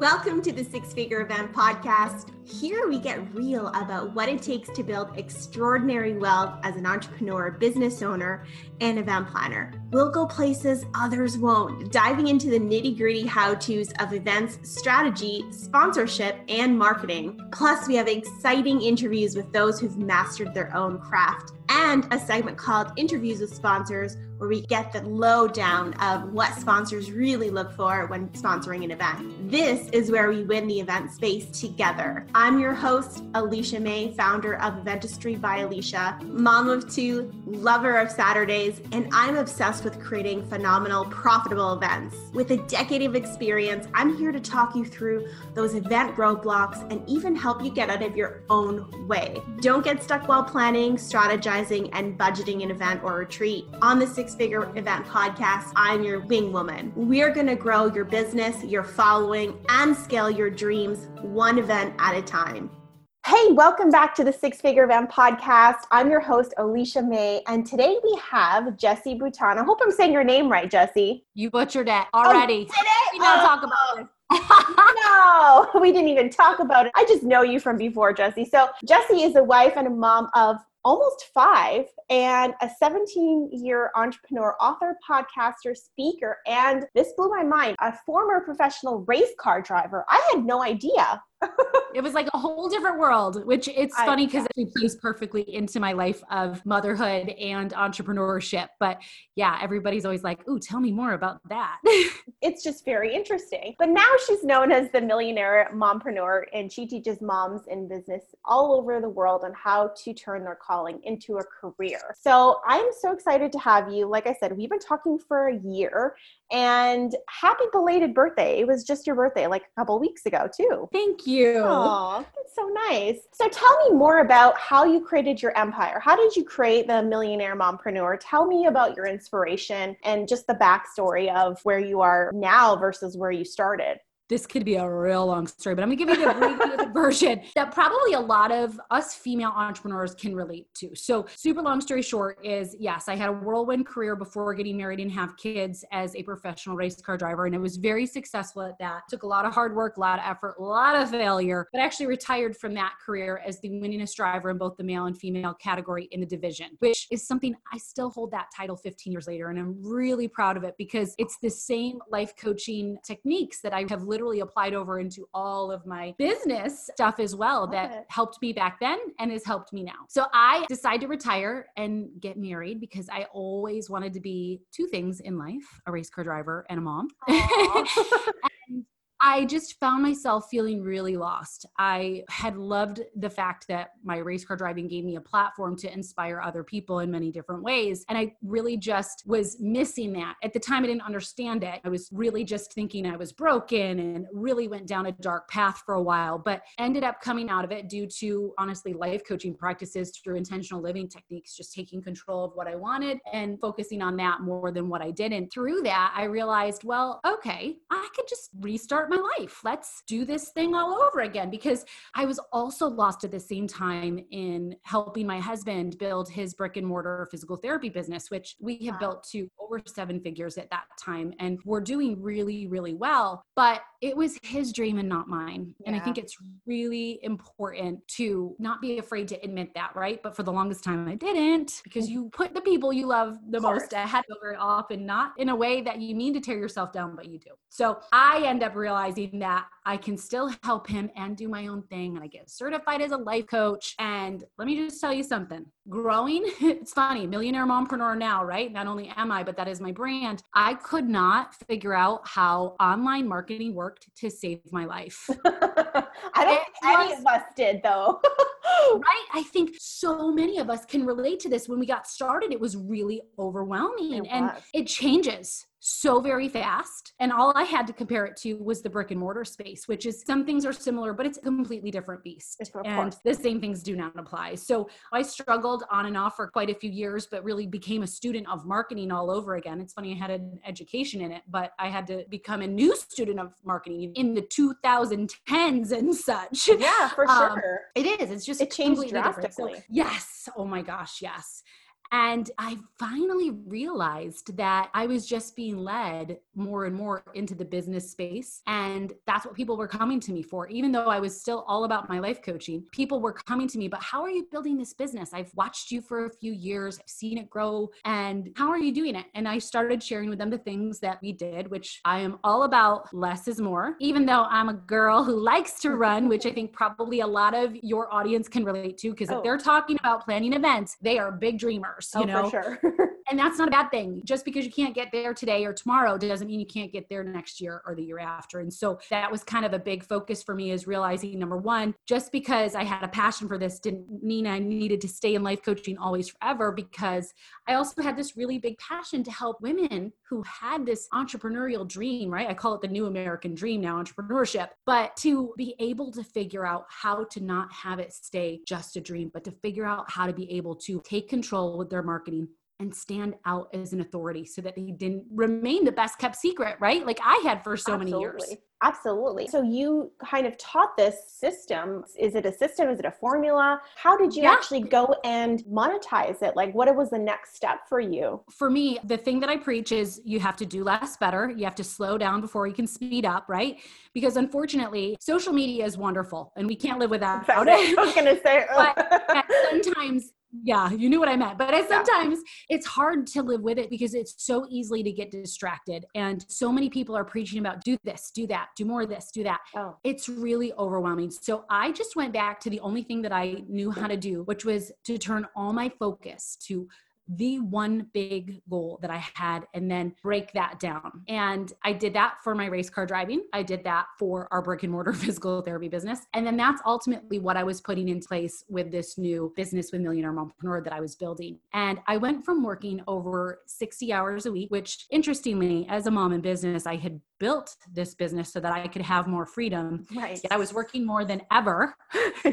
Welcome to the Six Figure Event Podcast. Here we get real about what it takes to build extraordinary wealth as an entrepreneur, business owner, and event planner. We'll go places others won't, diving into the nitty gritty how to's of events, strategy, sponsorship, and marketing. Plus, we have exciting interviews with those who've mastered their own craft and a segment called Interviews with Sponsors, where we get the lowdown of what sponsors really look for when sponsoring an event. This is where we win the event space together. I'm your host, Alecia May, founder of Eventistry by Alecia, mom of two, lover of Saturdays, and I'm obsessed with creating phenomenal, profitable events. With a decade of experience, I'm here to talk you through those event roadblocks and even help you get out of your own way. Don't get stuck while planning, strategizing, and budgeting an event or retreat. On the Six Figure Event Podcast, I'm your wing woman. We're going to grow your business, your following, and scale your dreams one event at a time. Hey, welcome back to the Six Figure Event Podcast. I'm your host, Alecia May, and today we have Jessie Bouton. I hope I'm saying your name right, Jessie. You butchered it oh, already. Oh, did it? We don't Oh. talk about oh. this. no, we didn't even talk about it. I just know you from before, Jessie. So, Jessie is a wife and a mom of almost five and a 17 year entrepreneur, author, podcaster, speaker, and this blew my mind a former professional race car driver. I had no idea. It was like a whole different world, which it's I- funny because it plays perfectly into my life of motherhood and entrepreneurship. But yeah, everybody's always like, "Ooh, tell me more about that." It's just very interesting. But now she's known as the millionaire mompreneur, and she teaches moms in business all over the world on how to turn their calling into a career. So I'm so excited to have you. Like I said, we've been talking for a year, and happy belated birthday. It was just your birthday like a couple weeks ago, too. Thank you. Oh, that's so nice. So tell me more about how you created your empire. How did you create the Millionaire Mompreneur? Tell me about your inspiration and just the backstory of where you are now versus where you started. This could be a real long story, but I'm gonna give you the abbreviated version that probably a lot of us female entrepreneurs can relate to. So, super long story short is yes, I had a whirlwind career before getting married and have kids as a professional race car driver, and I was very successful at that. Took a lot of hard work, a lot of effort, a lot of failure, but actually retired from that career as the winningest driver in both the male and female category in the division, which is something I still hold that title 15 years later, and I'm really proud of it because it's the same life coaching techniques that I have literally applied over into all of my business stuff as well Love that it. helped me back then and has helped me now. So I decided to retire and get married because I always wanted to be two things in life a race car driver and a mom. And I just found myself feeling really lost. I had loved the fact that my race car driving gave me a platform to inspire other people in many different ways. And I really just was missing that. At the time, I didn't understand it. I was really just thinking I was broken and really went down a dark path for a while, but ended up coming out of it due to honestly life coaching practices through intentional living techniques, just taking control of what I wanted and focusing on that more than what I didn't. Through that, I realized, well, okay, I could just restart my life. Let's do this thing all over again because I was also lost at the same time in helping my husband build his brick and mortar physical therapy business, which we have Wow. built to over seven figures at that time. And we're doing really, really well. But it was his dream and not mine. And I think it's really important to not be afraid to admit that, right? But for the longest time, I didn't because you put the people you love the most ahead very often, not in a way that you mean to tear yourself down, but you do. So I end up realizing that I can still help him and do my own thing. And I get certified as a life coach. And let me just tell you something growing, it's funny, millionaire mompreneur now, right? Not only am I, but that is my brand. I could not figure out how online marketing worked to save my life. I don't think any of us did, though. right? I think so many of us can relate to this. When we got started, it was really overwhelming It and was. it changes so very fast. And all I had to compare it to was the brick and mortar space, which is some things are similar, but it's a completely different beast. And the same things do not apply. So I struggled on and off for quite a few years, but really became a student of marketing all over again. It's funny, I had an education in it, but I had to become a new student of marketing in the 2010s and such. yeah, for Um, sure. It is. It's just It changed completely different. So, drastically. yes. Oh my gosh. Yes. And I finally realized that I was just being led more and more into the business space. And that's what people were coming to me for. Even though I was still all about my life coaching, people were coming to me, but how are you building this business? I've watched you for a few years, I've seen it grow. And how are you doing it? And I started sharing with them the things that we did, which I am all about less is more. Even though I'm a girl who likes to run, which I think probably a lot of your audience can relate to, because oh. if they're talking about planning events, they are big dreamers, you oh, know? sure. and that's not a bad thing. Just because you can't get there today or tomorrow doesn't mean you can't get there next year or the year after. And so that was kind of a big focus for me is realizing number one, just because I had a passion for this didn't mean I needed to stay in life coaching always forever because I also had this really big passion to help women who had this entrepreneurial dream, right? I call it the new American dream now, entrepreneurship, but to be able to figure out how to not have it stay just a dream, but to figure out how to be able to take control with their marketing and stand out as an authority so that they didn't remain the best kept secret, right? Like I had for so Absolutely. many years. Absolutely. So you kind of taught this system. Is it a system? Is it a formula? How did you yeah. actually go and monetize it? Like what was the next step for you? For me, the thing that I preach is you have to do less better. You have to slow down before you can speed up, right? Because unfortunately, social media is wonderful and we can't live without it. I was going to say. but sometimes yeah, you knew what I meant. But I, sometimes yeah. it's hard to live with it because it's so easily to get distracted. And so many people are preaching about do this, do that, do more of this, do that. Oh. It's really overwhelming. So I just went back to the only thing that I knew how to do, which was to turn all my focus to the one big goal that I had and then break that down. And I did that for my race car driving. I did that for our brick and mortar physical therapy business. And then that's ultimately what I was putting in place with this new business with Millionaire Mompreneur that I was building. And I went from working over 60 hours a week, which interestingly, as a mom in business, I had built this business so that I could have more freedom. Right. Yet I was working more than ever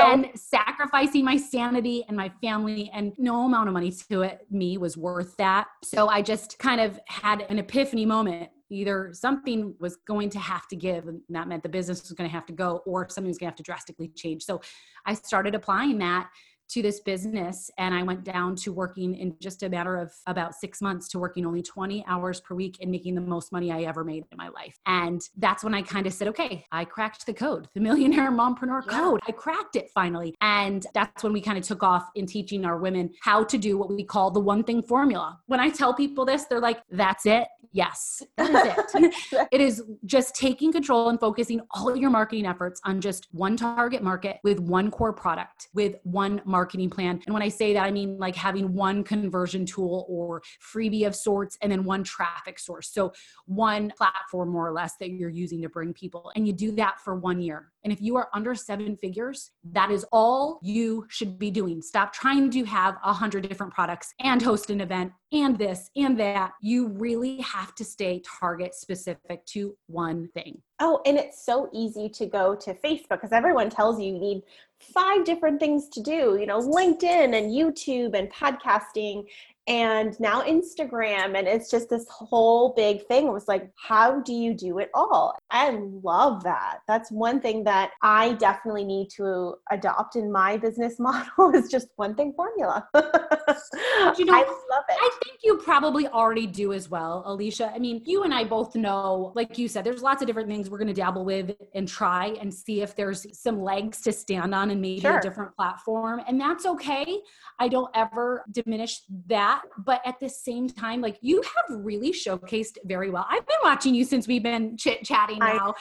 and sacrificing my sanity and my family and no amount of money to it me was worth that. So I just kind of had an epiphany moment either something was going to have to give and that meant the business was going to have to go or something was going to have to drastically change so i started applying that to this business and I went down to working in just a matter of about six months to working only 20 hours per week and making the most money I ever made in my life. And that's when I kind of said, okay, I cracked the code, the millionaire mompreneur yeah. code. I cracked it finally. And that's when we kind of took off in teaching our women how to do what we call the one thing formula. When I tell people this, they're like, that's it. Yes, that is it. it is just taking control and focusing all your marketing efforts on just one target market with one core product, with one marketing plan. And when I say that, I mean like having one conversion tool or freebie of sorts and then one traffic source. So one platform more or less that you're using to bring people. And you do that for one year. And if you are under seven figures, that is all you should be doing. Stop trying to have a hundred different products and host an event and this and that. You really have to stay target specific to one thing. Oh, and it's so easy to go to Facebook because everyone tells you you need five different things to do, you know, LinkedIn and YouTube and podcasting and now Instagram. And it's just this whole big thing. It was like, how do you do it all? I love that. That's one thing that I definitely need to adopt in my business model is just one thing formula. you know, I love it. I think you probably already do as well, Alecia. I mean, you and I both know, like you said, there's lots of different things we're going to dabble with and try and see if there's some legs to stand on and maybe sure. a different platform. And that's okay. I don't ever diminish that but at the same time like you have really showcased very well. I've been watching you since we've been chit chatting now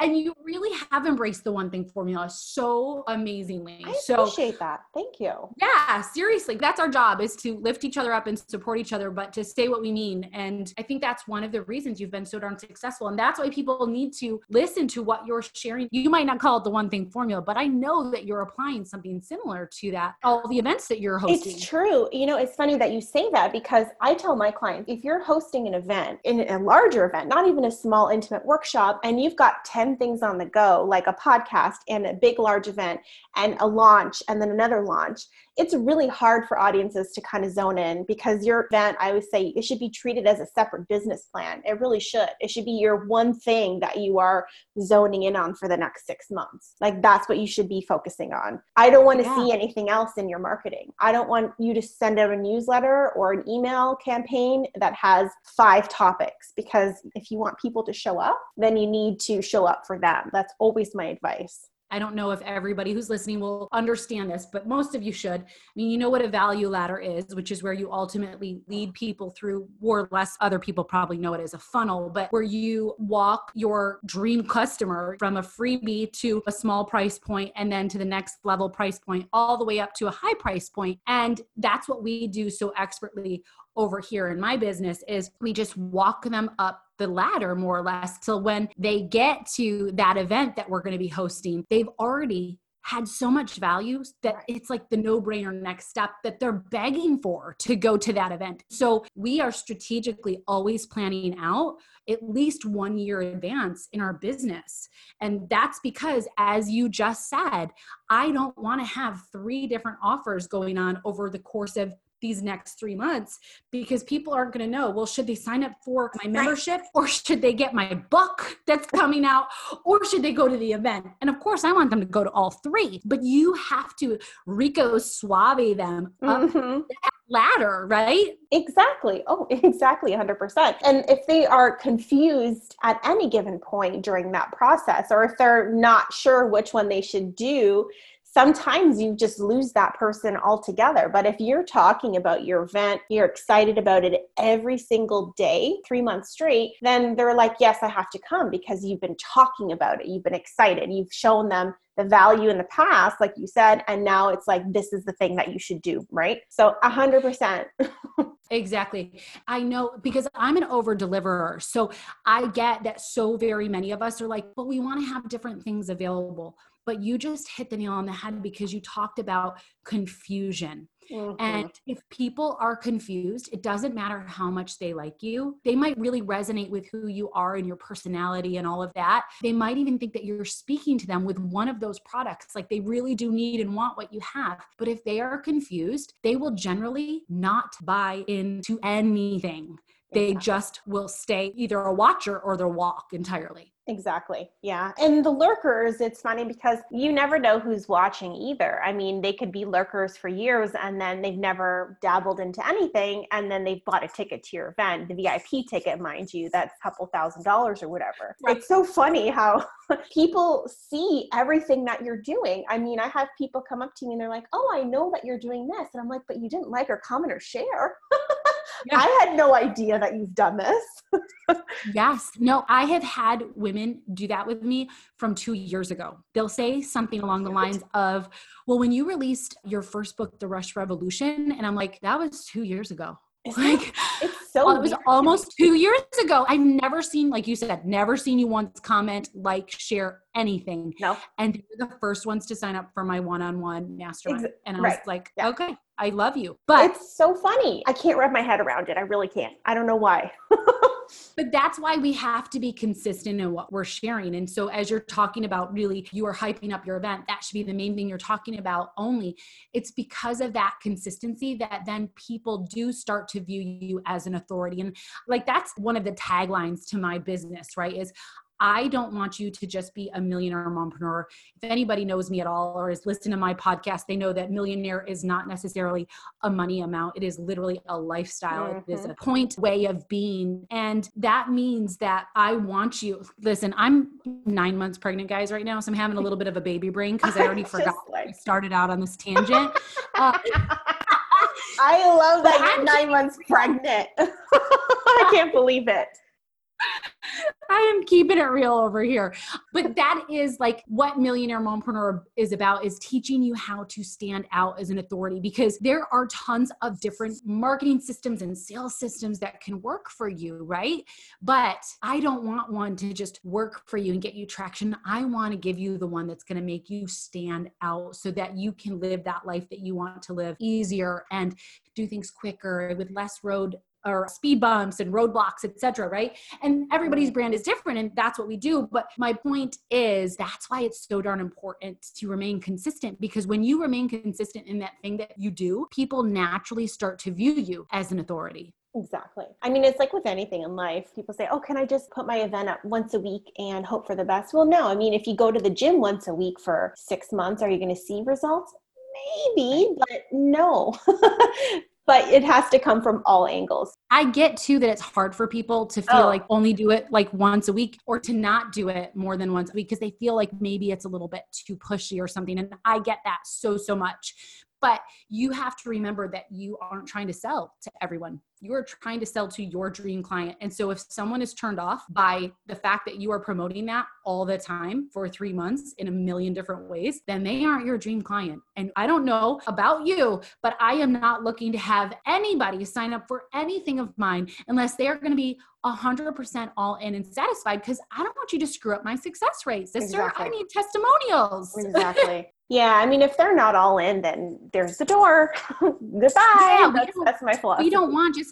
and you really have embraced the one thing formula so amazingly. I so appreciate that. Thank you. Yeah seriously that's our job is to lift each other up and support each other but to say what we mean. And i think that's one of the reasons you've been so darn successful. And that's why people need to listen to what you're sharing. You might not call it the one thing formula but i know that you're applying something similar to that all the events that you're hosting. it's true. You know it's funny funny that you say that because I tell my clients if you're hosting an event, in a larger event, not even a small intimate workshop, and you've got 10 things on the go, like a podcast and a big, large event and a launch and then another launch, it's really hard for audiences to kind of zone in because your event, I always say, it should be treated as a separate business plan. It really should. It should be your one thing that you are zoning in on for the next six months. Like that's what you should be focusing on. I don't want to yeah. see anything else in your marketing. I don't want you to send out a newsletter or an email campaign that has five topics because if you want people to show up, then you need to show up for them. That's always my advice. I don't know if everybody who's listening will understand this, but most of you should. I mean, you know what a value ladder is, which is where you ultimately lead people through, or less other people probably know it as a funnel, but where you walk your dream customer from a freebie to a small price point and then to the next level price point, all the way up to a high price point. And that's what we do so expertly over here in my business is we just walk them up the ladder more or less till when they get to that event that we're going to be hosting they've already had so much value that it's like the no brainer next step that they're begging for to go to that event. So we are strategically always planning out at least one year advance in our business. And that's because, as you just said, I don't want to have three different offers going on over the course of these next three months because people aren't going to know well should they sign up for my membership or should they get my book that's coming out or should they go to the event? And of course i want them to go to all three but you have to rico suave them mm-hmm. up that ladder right? Exactly. Oh exactly 100% and if they are confused at any given point during that process or if they're not sure which one they should do sometimes you just lose that person altogether. But if you're talking about your event, you're excited about it every single day, three months straight, then they're like, yes, I have to come because you've been talking about it. You've been excited. You've shown them the value in the past, like you said, and now it's like, this is the thing that you should do, right? So, a hundred percent. Exactly. I know because I'm an over deliverer. So I get that so very many of us are like, but we want to have different things available but you just hit the nail on the head because you talked about confusion. Mm-hmm. And if people are confused, it doesn't matter how much they like you. They might really resonate with who you are and your personality and all of that. They might even think that you're speaking to them with one of those products. Like they really do need and want what you have. But if they are confused, they will generally not buy into anything. They just will stay either a watcher or they'll walk entirely. Exactly. Yeah. And the lurkers, it's funny because you never know who's watching either. I mean, they could be lurkers for years and then they've never dabbled into anything and then they've bought a ticket to your event, the VIP ticket, mind you, that's a couple thousand dollars or whatever. Right. It's so funny how people see everything that you're doing. I mean, I have people come up to me and they're like, oh, I know that you're doing this. And I'm like, but you didn't like or comment or share. Yeah. I had no idea that you've done this. yes. No, I have had women do that with me from two years ago. They'll say something along the lines of, well, when you released your first book, The Rush Revolution, and I'm like, that was two years ago. It's like it's so uh, it was almost two years ago. I've never seen, like you said, never seen you once comment, like, share anything. No. And you're the first ones to sign up for my one-on-one mastermind. Ex- and I right. was like, yeah. okay, I love you. But it's so funny. I can't wrap my head around it. I really can't. I don't know why. but that's why we have to be consistent in what we're sharing. And so, as you're talking about really, you are hyping up your event, that should be the main thing you're talking about only. It's because of that consistency that then people do start to view you as an authority. And like, that's one of the taglines to my business, right? Is I don't want you to just be a millionaire mompreneur. If anybody knows me at all or is listening to my podcast, they know that millionaire is not necessarily a money amount. It is literally a lifestyle. Mm-hmm. It is a mm-hmm. point way of being. And that means that I want you. Listen, I'm nine months pregnant, guys, right now. So I'm having a little bit of a baby brain because I already forgot like... I started out on this tangent. Uh, I love that you're nine months pregnant. I can't believe it I am keeping it real over here. But that is like what Millionaire Mompreneur is about is teaching you how to stand out as an authority because there are tons of different marketing systems and sales systems that can work for you, right? But I don't want one to just work for you and get you traction. I want to give you the one that's going to make you stand out so that you can live that life that you want to live easier and do things quicker with less road or speed bumps and roadblocks etc right and everybody's mm-hmm. brand is different and that's what we do but my point is that's why it's so darn important to remain consistent because when you remain consistent in that thing that you do people naturally start to view you as an authority Exactly. I mean, it's like with anything in life. People say, oh, can I just put my event up once a week and hope for the best? Well, no. I mean, if you go to the gym once a week for six months, are you going to see results? Maybe, but no. but it has to come from all angles. I get too that it's hard for people to feel oh. like only do it like once a week or to not do it more than once a week because they feel like maybe it's a little bit too pushy or something. And I get that so, so much. But you have to remember that you aren't trying to sell to everyone. You are trying to sell to your dream client. And so if someone is turned off by the fact that you are promoting that all the time for three months in a million different ways, then they aren't your dream client. And I don't know about you, but I am not looking to have anybody sign up for anything of mine unless they are going to be 100% all in and satisfied because I don't want you to screw up my success rate, sister. Exactly. I need testimonials. Exactly. Yeah, I mean, if they're not all in, then there's the door. Goodbye. Yeah, that's, that's my philosophy. We don't want just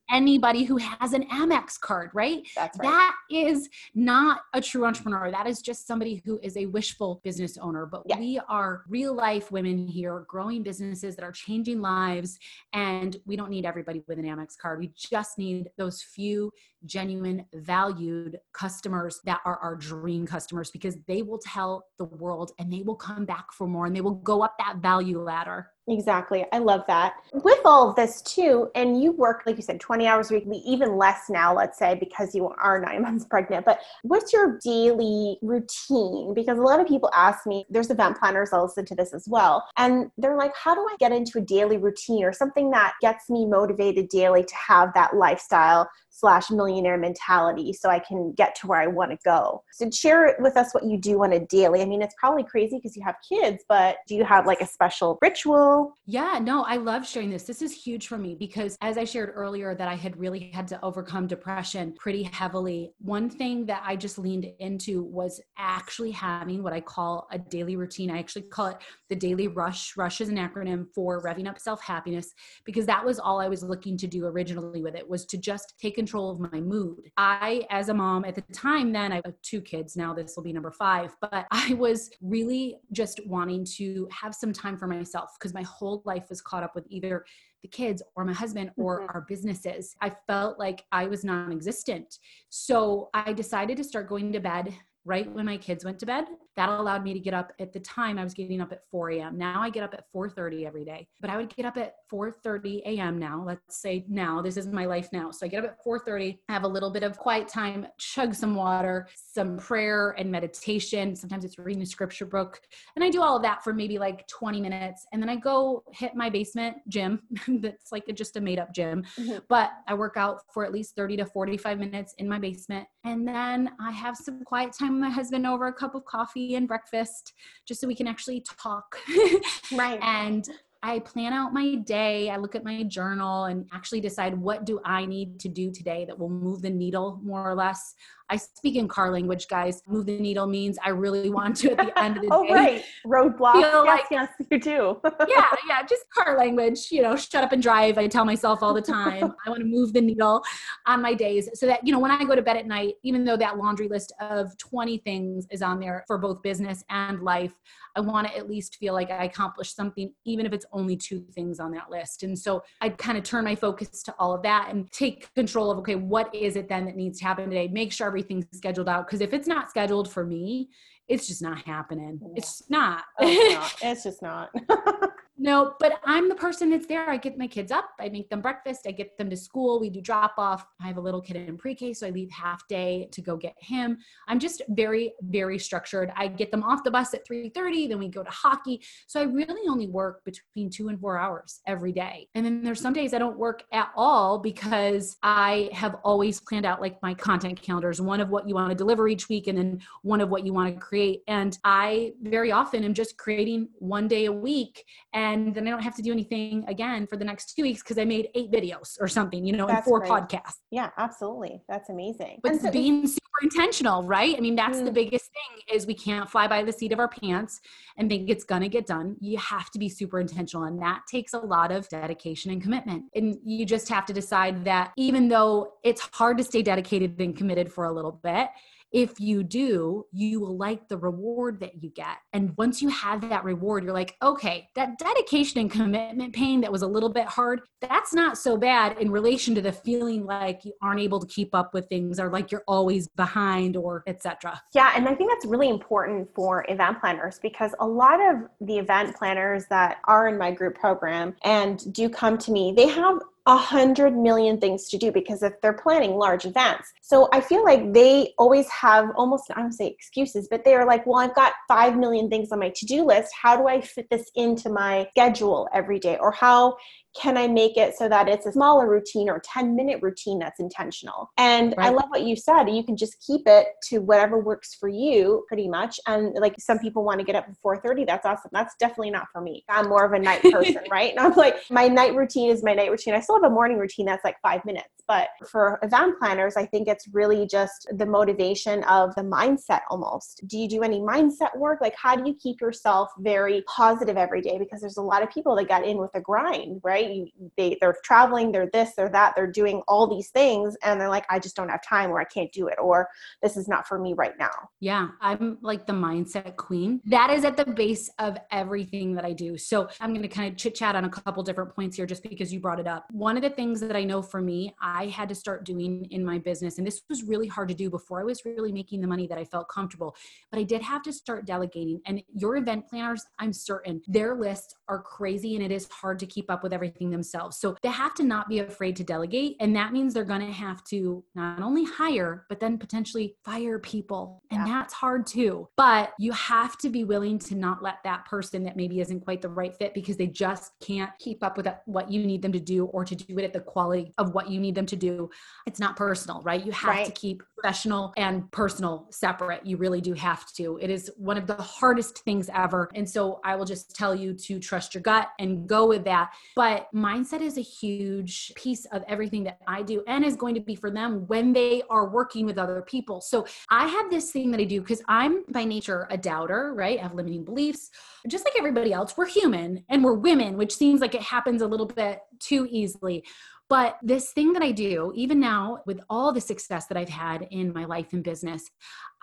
anybody who has an Amex card, right? That's right. That is not a true entrepreneur. That is just somebody who is a wishful business owner. But yeah. we are real life women here, growing businesses that are changing lives. And we don't need everybody with an Amex card. We just need those few genuine, valued customers that are our dream customers because they will tell the world and they will come back for more and they will go up that value ladder. Exactly. I love that. With all of this too, and you work, like you said, 20 hours a week, even less now, let's say, because you are nine months pregnant. But what's your daily routine? Because a lot of people ask me, there's event planners, I'll listen to this as well. And they're like, how do I get into a daily routine or something that gets me motivated daily to have that lifestyle slash millionaire mentality so I can get to where I want to go. So share with us what you do on a daily. I mean, it's probably crazy because you have kids, but do you have like a special ritual? Yeah, no, I love sharing this. This is huge for me because as I shared earlier that I had really had to overcome depression pretty heavily. One thing that I just leaned into was actually having what I call a daily routine. I actually call it the daily rush. Rush is an acronym for revving up self-happiness because that was all I was looking to do originally with it was to just take control control of my mood. I, as a mom at the time, then I have two kids now, this will be number five, but I was really just wanting to have some time for myself because my whole life was caught up with either the kids or my husband or mm-hmm. our businesses. I felt like I was non existent. So I decided to start going to bed right when my kids went to bed that allowed me to get up at the time i was getting up at 4 a.m now i get up at 4.30 every day but i would get up at 4.30 a.m now. Let's say now this is my life now. So i get up at 4.30 have a little bit of quiet time chug some water some prayer and meditation. Sometimes it's reading a scripture book and i do all of that for maybe like 20 minutes and then i go hit my basement gym. That's like a, just a made up gym mm-hmm. but i work out for at least 30 to 45 minutes in my basement and then i have some quiet time with my husband over a cup of coffee coffee and breakfast just so we can actually talk. right. and I plan out my day. I look at my journal and actually decide what do I need to do today that will move the needle more or less I speak in car language, guys. Move the needle means I really want to at the end of the oh, day. Oh, right. Roadblock. Yes, like, yes, you do. yeah, yeah. Just car language. You know, shut up and drive. I tell myself all the time. I want to move the needle on my days so that, you know, when I go to bed at night, even though that laundry list of 20 things is on there for both business and life, I want to at least feel like I accomplished something, even if it's only two things on that list. And so I kind of turn my focus to all of that and take control of, okay, what is it then that needs to happen today? Make sure everything's scheduled out. Because if it's not scheduled for me, it's just not happening. Yeah. It's not. Oh, it's, not. it's just not. No, but I'm the person that's there. I get my kids up, I make them breakfast, I get them to school, we do drop off. I have a little kid in pre K, so I leave half day to go get him. I'm just very, very structured. I get them off the bus at 3:30, then we go to hockey. So I really only work between two and four hours every day. And then there's some days I don't work at all because I have always planned out like my content calendars, one of what you want to deliver each week, and then one of what you want to create. And I very often am just creating one day a week. And and then I don't have to do anything again for the next two weeks because I made eight videos or something, you know, that's and four great. podcasts. Yeah, absolutely. That's amazing. But so being super intentional, right? I mean, that's mm. the biggest thing is we can't fly by the seat of our pants and think it's gonna get done. You have to be super intentional, and that takes a lot of dedication and commitment. And you just have to decide that even though it's hard to stay dedicated and committed for a little bit, if you do, you will like the reward that you get. And once you have that reward, you're like, okay, that dedication and commitment pain that was a little bit hard, that's not so bad in relation to the feeling like you aren't able to keep up with things or like you're always behind or etc. Yeah, and I think that's really important for event planners because a lot of the event planners that are in my group program and do come to me, they have a hundred million things to do because if they're planning large events. So I feel like they always have almost, I don't say excuses, but they're like, well, I've got five million things on my to-do list. How do I fit this into my schedule every day? Or how can I make it so that it's a smaller routine or 10 minute routine that's intentional? And right. I love what you said. You can just keep it to whatever works for you pretty much. And like some people want to get up at 4:30. That's awesome. That's definitely not for me. I'm more of a night person, right? And I'm like, my night routine is my night routine. I still have a morning routine that's like five minutes. But for event planners, I think it's really just the motivation of the mindset almost. Do you do any mindset work? Like how do you keep yourself very positive every day? Because there's a lot of people that got in with a grind, right? Right? You, they they're traveling they're this they're that they're doing all these things and they're like i just don't have time or i can't do it or this is not for me right now. Yeah i'm like the mindset queen. That is at the base of everything that i do. So i'm going to kind of chit chat on a couple different points here just because you brought it up. One of the things that i know for me i had to start doing in my business and this was really hard to do before i was really making the money that i felt comfortable but i did have to start delegating. And your event planners i'm certain their lists are crazy and it is hard to keep up with everything everything themselves. So they have to not be afraid to delegate. And that means they're going to have to not only hire, but then potentially fire people. And yeah. that's hard too. But you have to be willing to not let that person that maybe isn't quite the right fit because they just can't keep up with what you need them to do or to do it at the quality of what you need them to do. It's not personal, right? You have right. to keep professional and personal separate. You really do have to. It is one of the hardest things ever. And so I will just tell you to trust your gut and go with that. But but mindset is a huge piece of everything that I do and is going to be for them when they are working with other people. So I have this thing that I do because I'm by nature a doubter, right? I have limiting beliefs. Just like everybody else, we're human and we're women, which seems like it happens a little bit too easily. But this thing that I do, even now with all the success that I've had in my life and business,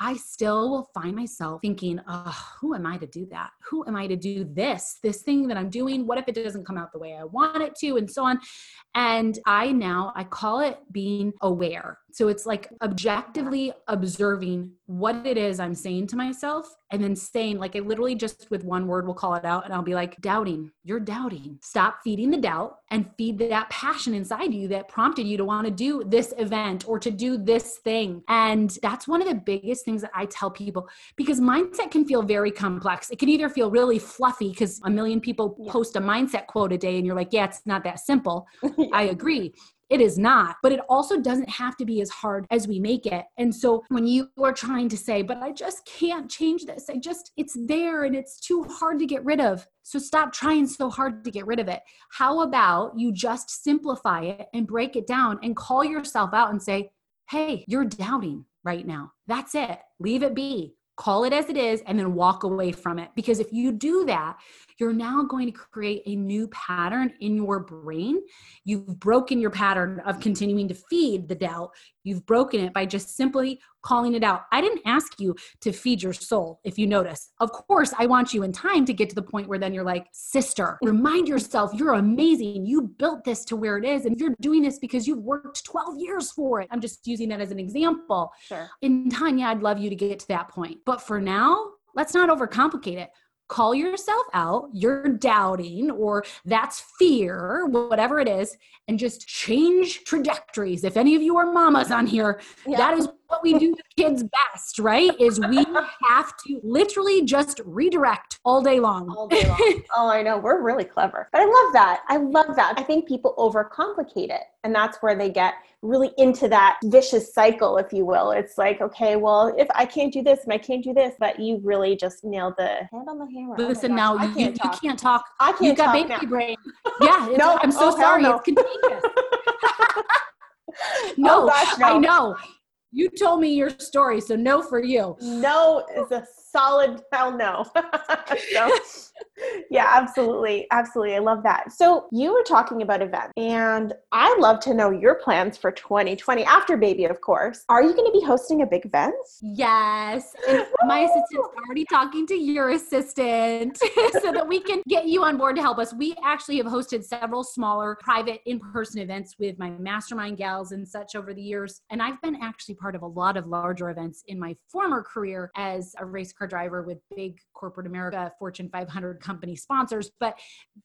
I still will find myself thinking, oh, who am I to do that? Who am I to do this? This thing that I'm doing, what if it doesn't come out the way I want it to? And so on. And I now, I call it being aware. So it's like objectively observing what it is I'm saying to myself and then saying, like, I literally just with one word will call it out and I'll be like, doubting, you're doubting. Stop feeding the doubt and feed that passion inside you that prompted you to want to do this event or to do this thing. And that's one of the biggest things that I tell people because mindset can feel very complex. It can either feel really fluffy because a million people yeah. post a mindset quote a day and you're like, yeah, it's not that simple. I agree. It is not, but it also doesn't have to be as hard as we make it. And so when you are trying to say, but I just can't change this, I just, it's there and it's too hard to get rid of. So stop trying so hard to get rid of it. How about you just simplify it and break it down and call yourself out and say, hey, you're doubting right now. That's it. Leave it be call it as it is, and then walk away from it. Because if you do that, you're now going to create a new pattern in your brain. You've broken your pattern of continuing to feed the doubt. You've broken it by just simply calling it out. I didn't ask you to feed your soul, if you notice. Of course, I want you in time to get to the point where then you're like, sister, remind yourself you're amazing. You built this to where it is, and you're doing this because you've worked 12 years for it. I'm just using that as an example. Sure. In time, yeah, I'd love you to get to that point. But for now, let's not overcomplicate it call yourself out, you're doubting, or that's fear, whatever it is, and just change trajectories. If any of you are mamas on here, yeah. that is what we do with kids best, right? Is we have to literally just redirect all day long. All day long. oh, I know. We're really clever. But I love that. I love that. I think people overcomplicate it. And that's where they get really into that vicious cycle, if you will. It's like, okay, well, if I can't do this and I can't do this, but you really just nailed the hand on the hammer. Oh Listen, oh now you, can't you, you, can't talk. I can't you got baby now. brain. Yeah, no, I'm so oh, sorry. No. It's contagious. Oh, no, oh, gosh, no, I know. You told me your story, so no for you. No is a solid hell no. so, yeah, absolutely. Absolutely. I love that. So, you were talking about events, and I love to know your plans for 2020 after baby, of course. Are you going to be hosting a big event? Yes. My assistant's already talking to your assistant so that we can get you on board to help us. We actually have hosted several smaller private in person events with my mastermind gals and such over the years. And I've been actually part of a lot of larger events in my former career as a race car driver with big corporate America, Fortune 500 company sponsors. But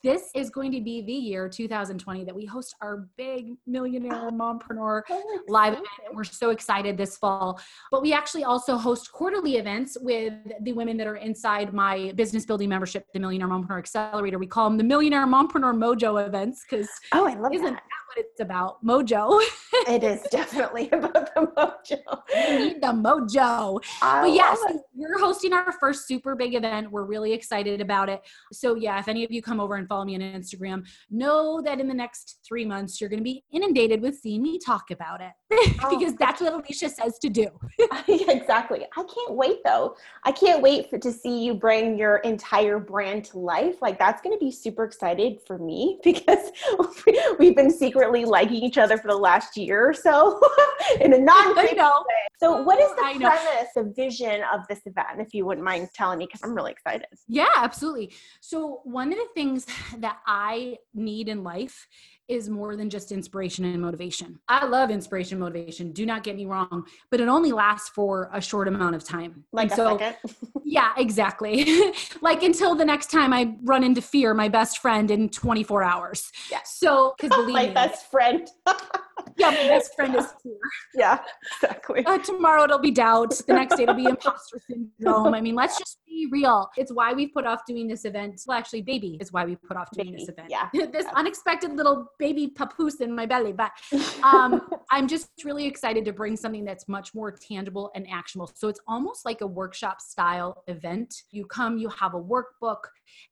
this is going to be the year 2020 that we host our big millionaire mompreneur live event. We're so excited this fall. But we actually also host quarterly events with the women that are inside my business building membership, the Millionaire Mompreneur Accelerator. We call them the Millionaire Mompreneur Mojo events because oh, I love isn't that what it's about. Mojo. it is definitely about the mojo. We need the mojo. I but yes, yeah, so we're hosting our first super big event. We're really excited about it. So yeah, if any of you come over and follow me on Instagram, know that in the next three months you're going to be inundated with seeing me talk about it oh, because that's what Alecia says to do. exactly. I can't wait though. I can't wait for to see you bring your entire brand to life. Like that's going to be super excited for me because we've been secretly liking each other for the last year or so in a non way. So, what is the premise, the vision of this event, if you wouldn't mind telling me? Because I'm really excited. Yeah, absolutely. So, one of the things that I need in life is more than just inspiration and motivation. I love inspiration motivation. Do not get me wrong, but it only lasts for a short amount of time. Like and so, yeah, exactly. like until the next time I run into fear, my best friend in 24 hours. Yeah. So, because believe my me, best friend. yeah, my best friend is fear. Yeah, exactly. Uh, tomorrow it'll be doubt. The next day it'll be imposter syndrome. I mean, let's just be real. It's why we've put off doing this event. Well, actually, baby is why we put off doing baby. this event. Yeah. this yeah. unexpected little baby papoose in my belly. But um, I'm just really excited to bring something that's much more tangible and actionable. So it's almost like a workshop style event. You come, you have a workbook,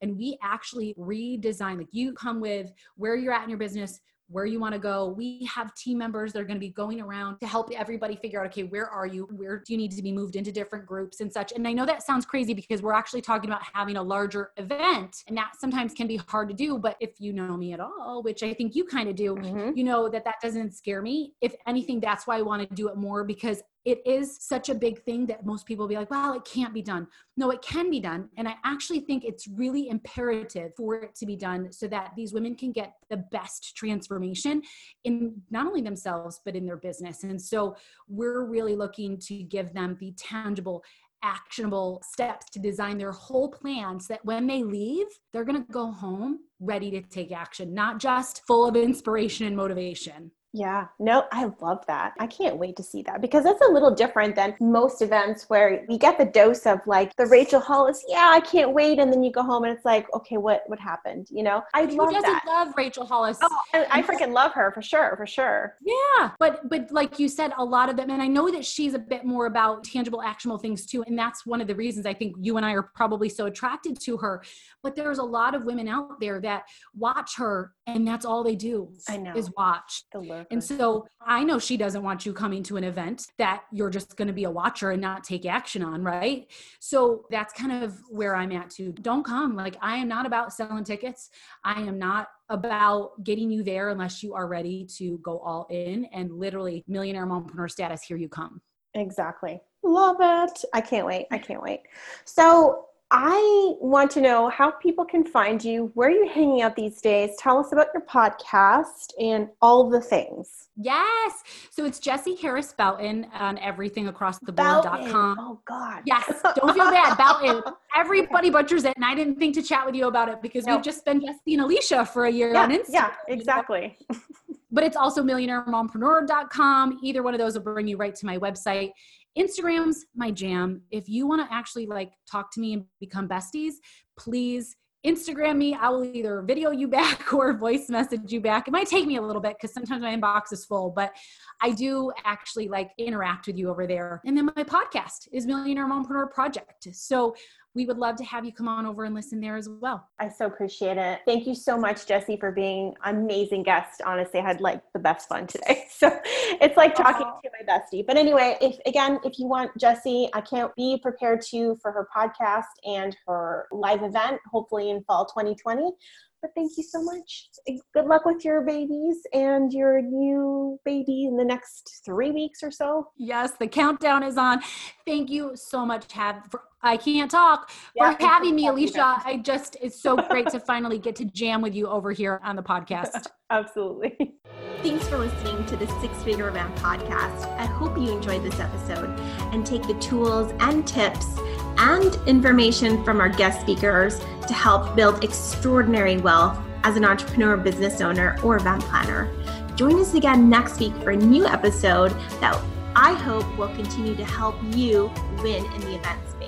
and we actually redesign. Like you come with where you're at in your business where you want to go. We have team members that are going to be going around to help everybody figure out, okay, where are you? Where do you need to be moved into different groups and such? And I know that sounds crazy because we're actually talking about having a larger event and that sometimes can be hard to do. But if you know me at all, which I think you kind of do, mm-hmm. you know that that doesn't scare me. If anything, that's why I want to do it more because it is such a big thing that most people be like, well, it can't be done. No, it can be done. And I actually think it's really imperative for it to be done so that these women can get the best transformation in not only themselves, but in their business. And so we're really looking to give them the tangible actionable steps to design their whole plan so that when they leave, they're going to go home ready to take action, not just full of inspiration and motivation. Yeah, no, I love that. I can't wait to see that because that's a little different than most events where you get the dose of like the Rachel Hollis, yeah, I can't wait, and then you go home and it's like, okay, what what happened? You know, I Who love doesn't that. love Rachel Hollis? Oh, I, I freaking love her for sure, for sure. Yeah, but but like you said, a lot of them, and I know that she's a bit more about tangible, actionable things too, and that's one of the reasons I think you and I are probably so attracted to her. But there's a lot of women out there that watch her, and that's all they do. I know is watch. And so I know she doesn't want you coming to an event that you're just going to be a watcher and not take action on, right? So that's kind of where I'm at too. Don't come. Like, I am not about selling tickets. I am not about getting you there unless you are ready to go all in and literally millionaire mompreneur status. Here you come. Exactly. Love it. I can't wait. I can't wait. So, I want to know how people can find you, where are you're hanging out these days. Tell us about your podcast and all the things. Yes. So it's Jessie Harris Bouton on everything across the board.com. Oh God. Yes. Don't feel bad. Bouton. Everybody butchers it. And I didn't think to chat with you about it because no. we've just been Jessie and Alecia for a year yeah, on Instagram. Yeah, exactly. but it's also millionairemompreneur.com. Either one of those will bring you right to my website. Instagram's my jam. If you want to actually like talk to me and become besties, please Instagram me. I will either video you back or voice message you back. It might take me a little bit because sometimes my inbox is full, but I do actually like interact with you over there. And then my podcast is Millionaire Mompreneur Project. So we would love to have you come on over and listen there as well. I so appreciate it. Thank you so much, Jessie, for being amazing guest. Honestly, I had like the best fun today. So it's like talking Aww. to my bestie. But anyway, if again, if you want Jessie, I can't be prepared to for her podcast and her live event, hopefully in fall 2020. But thank you so much. Good luck with your babies and your new baby in the next three weeks or so. Yes, the countdown is on. Thank you so much, have for I can't talk yeah, for having me, Alecia. I just it's so great to finally get to jam with you over here on the podcast. Absolutely. Thanks for listening to the Six Figure Event podcast. I hope you enjoyed this episode and take the tools and tips and information from our guest speakers to help build extraordinary wealth as an entrepreneur, business owner, or event planner. Join us again next week for a new episode that I hope will continue to help you win in the event space.